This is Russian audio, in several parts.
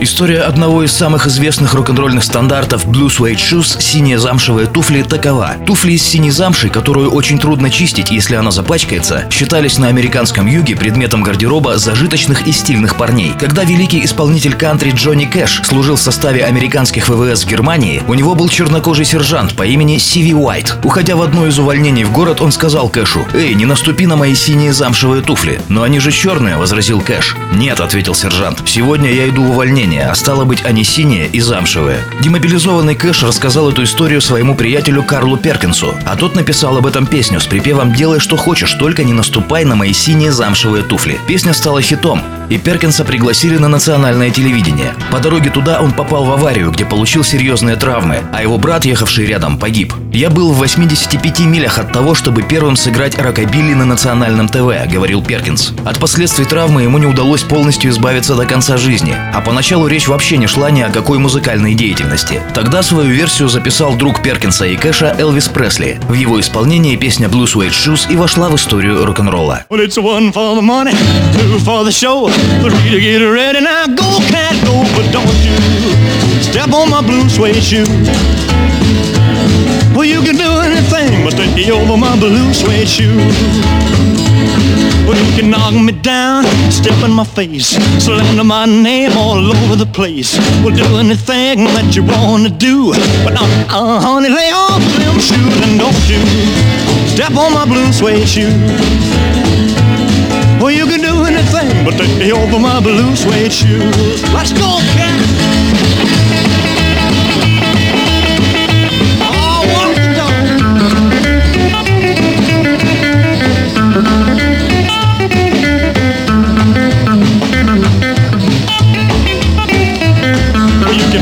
История одного из самых известных рок-н-ролльных стандартов Blue Suede Shoes «Синие замшевые туфли» такова. Туфли из синей замши, которую очень трудно чистить, если она запачкается, считались на американском юге предметом гардероба зажиточных и стильных парней. Когда великий исполнитель кантри Джонни Кэш служил в составе американских ВВС в Германии, у него был чернокожий сержант по имени Сиви Уайт. Уходя в одно из увольнений в город, он сказал Кэшу, «Эй, не наступи на мои синие замшевые туфли». «Но они же черные», — возразил Кэш. «Нет», — ответил сержант, «сегодня я иду в увольнение, синие, а стало быть, они синие и замшевые. Демобилизованный Кэш рассказал эту историю своему приятелю Карлу Перкинсу, а тот написал об этом песню с припевом «Делай, что хочешь, только не наступай на мои синие замшевые туфли». Песня стала хитом, и Перкинса пригласили на национальное телевидение. По дороге туда он попал в аварию, где получил серьезные травмы, а его брат, ехавший рядом, погиб. «Я был в 85 милях от того, чтобы первым сыграть рокобилли на национальном ТВ», — говорил Перкинс. От последствий травмы ему не удалось полностью избавиться до конца жизни, а поначалу речь вообще не шла ни о какой музыкальной деятельности. Тогда свою версию записал друг Перкинса и Кэша Элвис Пресли. В его исполнении песня Blue Suede Shoes и вошла в историю рок-н-ролла. Well, three to get ready. Now go, cat, go, but don't you step on my blue suede shoe. Well, you can do anything but take me over my blue suede shoe. Well, you can knock me down, step in my face, slander my name all over the place. We'll do anything that you wanna do, but uh, uh, honey, lay off them shoes and don't you step on my blue suede shoe. But me over my blue suede shoes. Let's go, cat.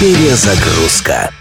Перезагрузка.